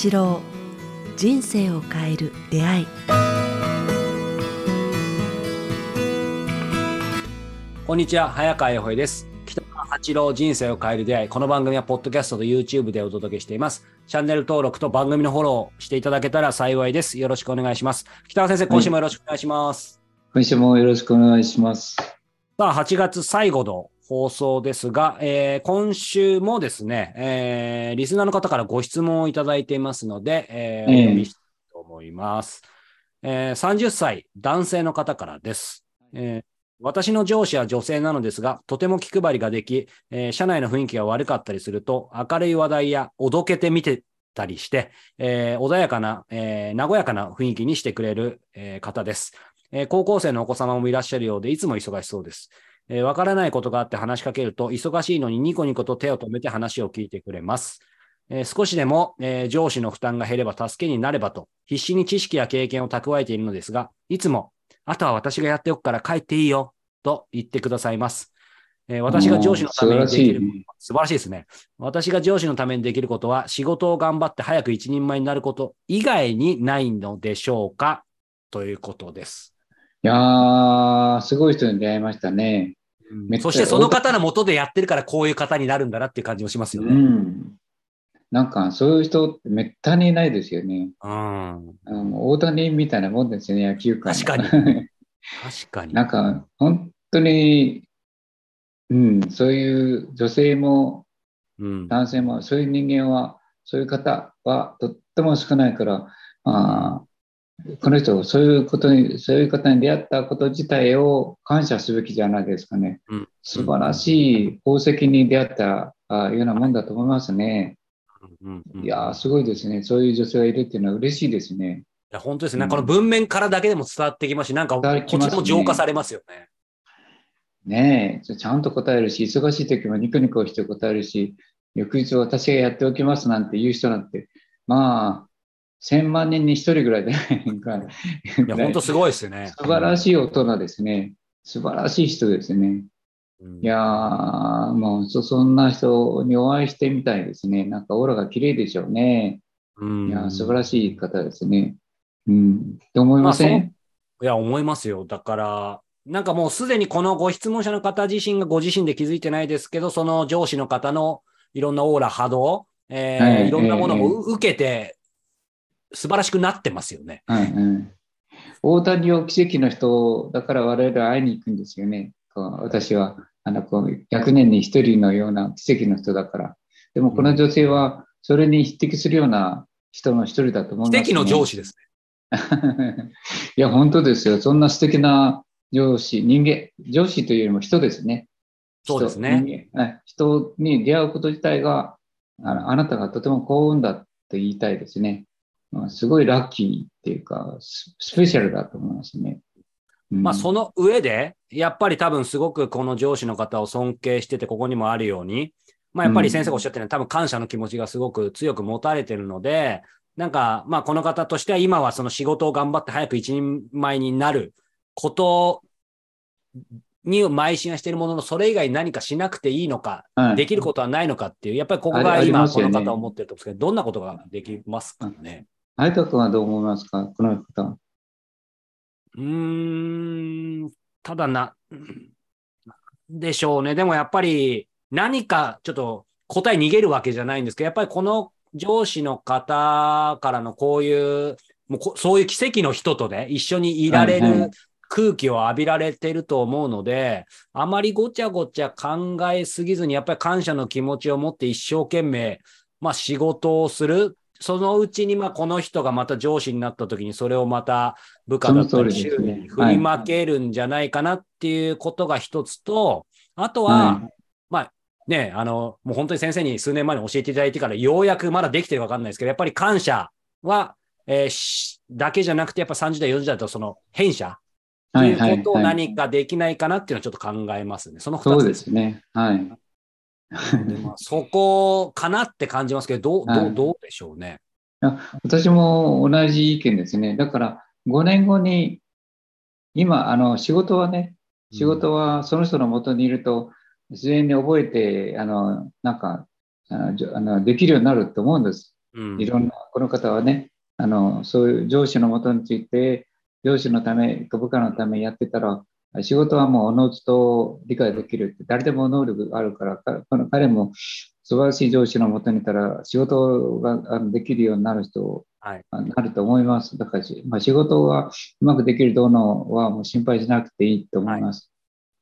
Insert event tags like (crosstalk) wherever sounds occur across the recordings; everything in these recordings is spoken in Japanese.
八郎人生を変える出会い。こんにちは早川洋平です。北川八郎人生を変える出会い。この番組はポッドキャストと YouTube でお届けしています。チャンネル登録と番組のフォローしていただけたら幸いです。よろしくお願いします。北川先生今週もよろしくお願いします、今週もよろしくお願いします。さあ8月最後の放送ですが、えー今週もですね、えーリスナーの方からご質問をいただいていますので、えーええお読みしたいと思います、えー30歳男性の方からです。えー私の上司は女性なのですが、とても気配りができ、えー社内の雰囲気が悪かったりすると、明るい話題やおどけてみてたりして、えー穏やかな、えー和やかな雰囲気にしてくれる、えー方です、えー高校生のお子様もいらっしゃるようで、いつも忙しそうです。えーわからないことがあって話しかけると、忙しいのにニコニコと手を止めて話を聞いてくれます。えー少しでも、えー上司の負担が減れば助けになればと、必死に知識や経験を蓄えているのですが、いつも、あとは私がやっておくから帰っていいよ、と言ってくださいます。えー私が上司のためにできるおー素晴らしいね素晴らしいですね。私が上司のためにできることは、仕事を頑張って早く一人前になること以外にないのでしょうか？ということです。いやー、すごい人に出会いましたね。そしてその方の元でやってるからこういう方になるんだなっていう感じもしますようね。ん。なんか、そういう人ってめったにいないですよね。うん。うん、大谷みたいなもんですよね、野球界の。確か (laughs) 確かに。なんか、本当に、うん、そういう女性もうん。男性も、そういう人間は、そういう方はとっても少ないから、あーこの人、そういうことに、そういう方に出会ったこと自体を感謝すべきじゃないですかね。うん素晴らしい宝石に出会ったあようなもんだと思いますね。うんうんいやー、すごいですね。そういう女性がいるっていうのは嬉しいですね。いや本当ですね。うんこの文面からだけでも伝わってきますし、なんかこっちも浄化されますよね。ねえ、ちゃんと答えるし、忙しい時もニコニコして答えるし、翌日私がやっておきますなんて言う人なんて、まあ、千万人に一人ぐらいで (laughs) ないか。いや、本当すごいですよね。素晴らしい大人ですね。素晴らしい人ですね。うんいやー、もうそそんな人にお会いしてみたいですね。なんかオーラが綺麗でしょうね。うんいやー、素晴らしい方ですね。うん。と思いません、まあいや、思いますよ。だから、なんかもうすでにこのご質問者の方自身がご自身で気づいてないですけど、その上司の方のいろんなオーラ、波動、えーはいいろんなものええを受けて、素晴らしくなってますよね。はいはい。大谷を奇跡の人だから我々は会いに行くんですよね。こう私はあのこう100年に1人のような奇跡の人だから。でもこの女性はそれに匹敵するような人の一人だと思います、奇跡の上司ですね。(laughs) いや、本当ですよ。そんな素敵な上司、人間、上司というよりも人ですね。そうですね。人に出会うこと自体があのあなたがとても幸運だって言いたいですね。まあすごいラッキーっていうか、ススペシャルだと思いますね。うんまあ、その上で、やっぱり多分すごくこの上司の方を尊敬してて、ここにもあるように、まあ、やっぱり先生がおっしゃってるように、多分感謝の気持ちがすごく強く持たれてるので、なんか、まあ、この方としては今はその仕事を頑張って早く一人前になることに邁進はしているものの、それ以外何かしなくていいのか、はいできることはないのかっていう、やっぱりここが今この方は思ってると思うんですけど、どんなことができますかね？相田君はどう思いますか？この方は。うーん、ただな、うんでしょうね。でもやっぱり何かちょっと答え逃げるわけじゃないんですけど、やっぱりこの上司の方からのこういう、もうこそういう奇跡の人とね、一緒にいられる空気を浴びられてると思うので、あまりごちゃごちゃ考えすぎずに、やっぱり感謝の気持ちを持って一生懸命、まあ仕事をする。そのうちに、まあこの人がまた上司になった時にそれをまた部下だったり周囲に振りまけるんじゃないかなっていうことが一つと、あとは、はいまあね、あの、もう本当に先生に数年前に教えていただいてからようやくまだできてるかわかんないですけど、やっぱり感謝は、えーしだけじゃなくて、やっぱ30代、40代だとその変者っていうことを何かできないかなっていうのはちょっと考えますね。そのそう2つですね。はい。そこかなって感じますけど、どう、はいどうでしょうね。私も同じ意見ですね。だから5年後に、今、あの仕事はね、仕事はその人のもとにいると、自然に覚えて、あの、なんか、あのできるようになると思うんです。うんいろんな、この方はね、あの、そういう上司のもとについて、上司のため、部下のためやってたら、仕事はもうおのずと理解できるって、誰でも能力があるから、かこの彼も素晴らしい上司のもとにいたら、仕事ができるようになる人はい。あなると思います。だからし、まあ、仕事がうまくできるどうのはもう心配しなくていいと思います。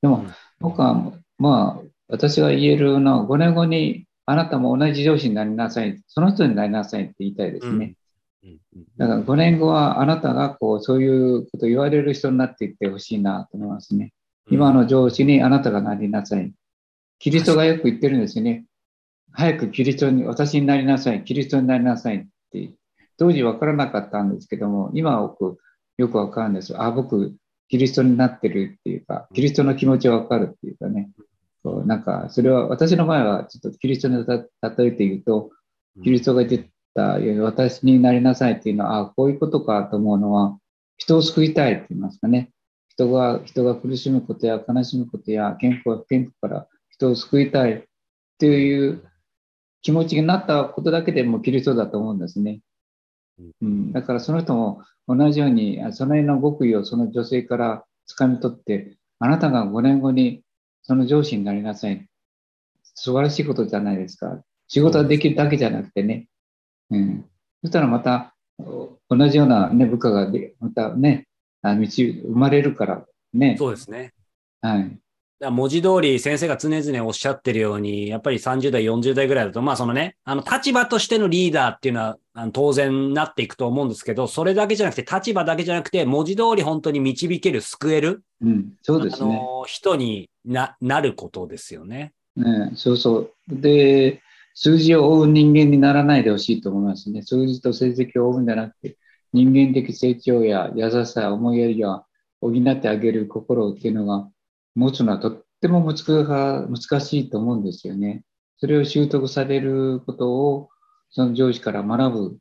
でもうん、僕は、まあ、私が言えるのは、5年後にあなたも同じ上司になりなさい、その人になりなさいって言いたいですね。うんうんだから5年後はあなたがこうそういうことを言われる人になっていってほしいなと思いますね。今の上司にあなたがなりなさい。キリストがよく言ってるんですよね。早くキリストに、私になりなさい、キリストになりなさいって、当時分からなかったんですけども、今は僕よく分かるんです。あ、僕、キリストになってるっていうか、キリストの気持ちが分かるっていうかね。こうなんか、それは私の場合はちょっとキリストに例えて言うと、キリストが言ってたように私になりなさいっていうのは、あこういうことかと思うのは、人を救いたいって言いますかね。人が、人が苦しむことや悲しむことや健康、健康から人を救いたいっていう気持ちになったことだけでもキリストだと思うんですね。うん、だからその人も同じように、その辺の極意をその女性から掴み取って、あなたが5年後にその上司になりなさい。素晴らしいことじゃないですか。仕事ができるだけじゃなくてね。うん。そしたらまた、お同じような、ね、部下がで、またね、あ道生まれるからね。そうですね。はい。文字通り先生が常々おっしゃってるように、やっぱり30代、40代ぐらいだと、まあそのね、あの立場としてのリーダーっていうのはあの当然なっていくと思うんですけど、それだけじゃなくて、立場だけじゃなくて、文字通り本当に導ける、救える、うん。そうですね。あの人にななることですよね。ね、そうそう。で、数字を追う人間にならないでほしいと思いますね。数字と成績を追うんじゃなくて、人間的成長や優しさ、思いやりや補ってあげる心っていうのが持つのはとっても難難しいと思うんですよね。それを習得されることをその上司から学ぶ、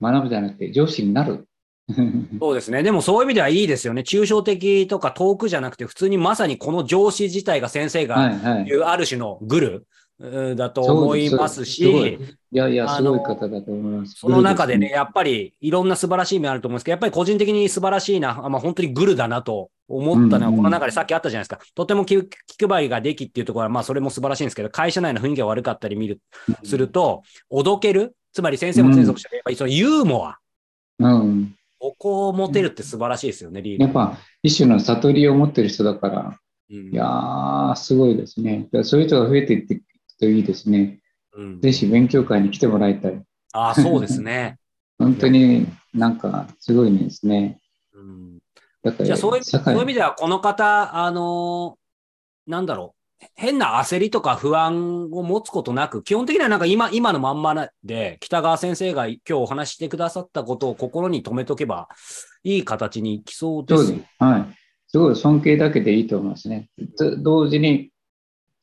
学ぶじゃなくて上司になる。(laughs) そうですね。でもそういう意味ではいいですよね。抽象的とか遠くじゃなくて、普通にまさにこの上司自体が先生はが。言うある種のグルうんだと思いますし、すすいやいや、すごい方だと思います。その中でね、やっぱりいろんな素晴らしい面あると思うんですけど、やっぱり個人的に素晴らしいな、あまあ、本当にグルだなと思ったのは、この中でさっきあったじゃないですか。とても気気配りができっていうところは、まあそれも素晴らしいんですけど、会社内の雰囲気が悪かったり見る、すると、おどける、つまり先生も先生おっしゃる、やっぱりそのユーモア、うん。ここを持てるって素晴らしいですよね、リーダー。やっぱ一種の悟りを持ってる人だから、うんいやー、すごいですね。そういう人が増えていってといいですね。うんぜひ勉強会に来てもらいたい。ああ、そうですね。(laughs) 本当になんかすごいですね。うんだからじゃあそういうそういう意味では、この方、あのーなんだろう、変な焦りとか不安を持つことなく、基本的にはなんか今今のまんまなで、北川先生が今日お話ししてくださったことを心に留めとけば、いい形にいきそうです。そうです。はい。すごい尊敬だけでいいと思いますね。と同時に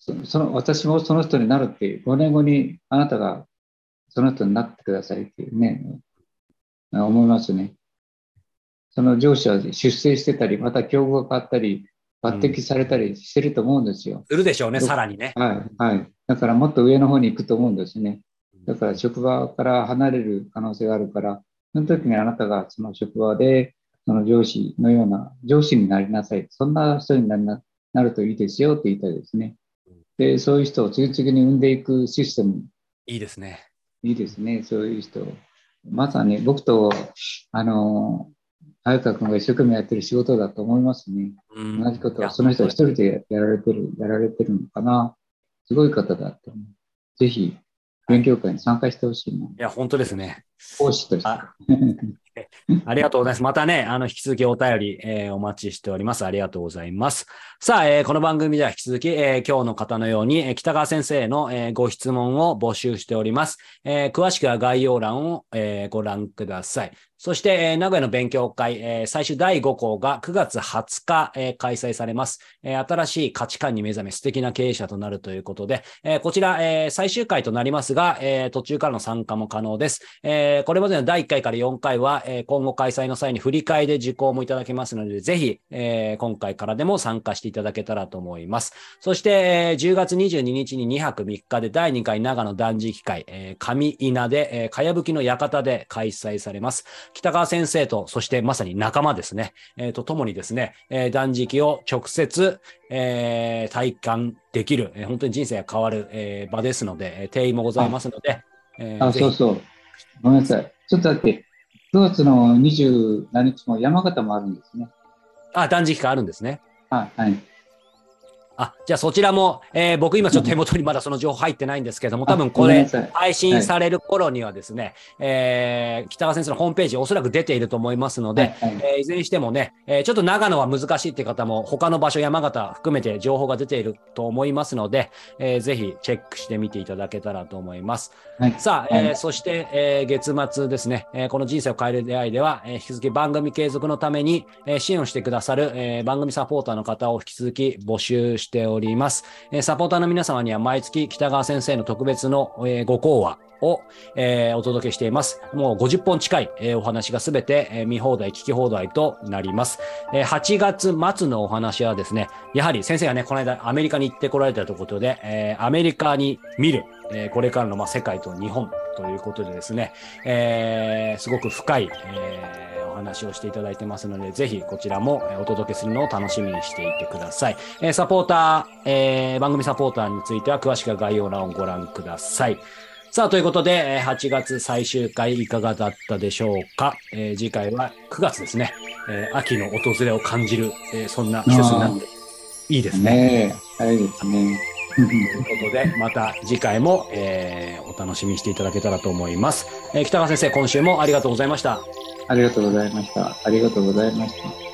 そその、私もその人になるっていう、5年後にあなたがその人になってくださいっていうね、思いますね。その上司は出世してたり、また境遇が変わったり、抜擢されたりしてると思うんですよ。するでしょうね、どさらにね。はい、はい。だからもっと上の方に行くと思うんですね。だから職場から離れる可能性があるから、その時にあなたがその職場で、その上司のような上司になりなさい。そんな人になるといいですよって言いたいですね。で、そういう人を次々に生んでいくシステム、いいですね。いいですね。そういう人。まさに僕と、あの、早川君が一生懸命やってる仕事だと思いますね。うん同じこといやをその人は一人でやられてる、やられてるのかな。すごい方だと思う。ぜひ、勉強会に参加してほしいな。いや、本当ですね。講師として。(laughs) ありがとうございます。またね、あの、引き続きお便り、えーお待ちしております。ありがとうございます。さあ、えーこの番組では引き続き、えー今日の方のように、え北川先生の、えご質問を募集しております。え詳しくは概要欄を、えご覧ください。そして、え名古屋の勉強会、え最終第5項が9月20日、え開催されます、え新しい価値観に目覚め素敵な経営者となるということで、えこちら、え最終回となりますが、え途中からの参加も可能です。えこれまでの第1回から4回は、えー今後開催の際に振り替えで受講もいただけますので、ぜひ、えー今回からでも参加していただけたらと思います。そして、えー10月22日に2泊3日で第2回長野断食会、えー上稲で、えー、かやぶきの館で開催されます。北川先生と、そしてまさに仲間ですね、えーと共にですね、えー断食を直接、えー体感できる、えー本当に人生が変わる、えー場ですので、えー定員もございますので、えーあ、そうそう。ごめんなさい。ちょっとだって、9月の27日も山形もあるんですね。あ、断食会あるんですね。はい、はい。あ、じゃあそちらも、えー僕今ちょっと手元にまだその情報入ってないんですけども、多分これ配信される頃にはですね、えー北川先生のホームページおそらく出ていると思いますので、はいはい。えーいずれにしてもね、えーちょっと長野は難しいって方も、他の場所、山形含めて情報が出ていると思いますので、えーぜひチェックしてみていただけたらと思います。はい。さあ、えそして、えー月末ですね、えーこの人生を変える出会いでは、えー引き続き番組継続のために、えー支援をしてくださる、えー番組サポーターの方を引き続き募集してしております。えサポーターの皆様には毎月北川先生の特別の、えご講話を、えお届けしています。もう50本近い、えお話がすべて、え見放題、聞き放題となります。え8月末のお話はですね、やはり先生がね、この間アメリカに行ってこられたということで、えアメリカに見る、えこれからの、ま、世界と日本ということでですね、えーすごく深い、えー話をしていただいてますので、ぜひこちらもえーお届けするのを楽しみにしていてください。えーサポーター、えー番組サポーターについては詳しくは概要欄をご覧ください。さあ、ということで、えー8月最終回いかがだったでしょうか、えー次回は9月ですね、えー秋の訪れを感じる、えーそんな季節になっていいですね。ねえ、はいですね。ということで、また次回も、えーお楽しみにしていただけたらと思います。えー北川先生、今週もありがとうございました。ありがとうございました。ありがとうございました。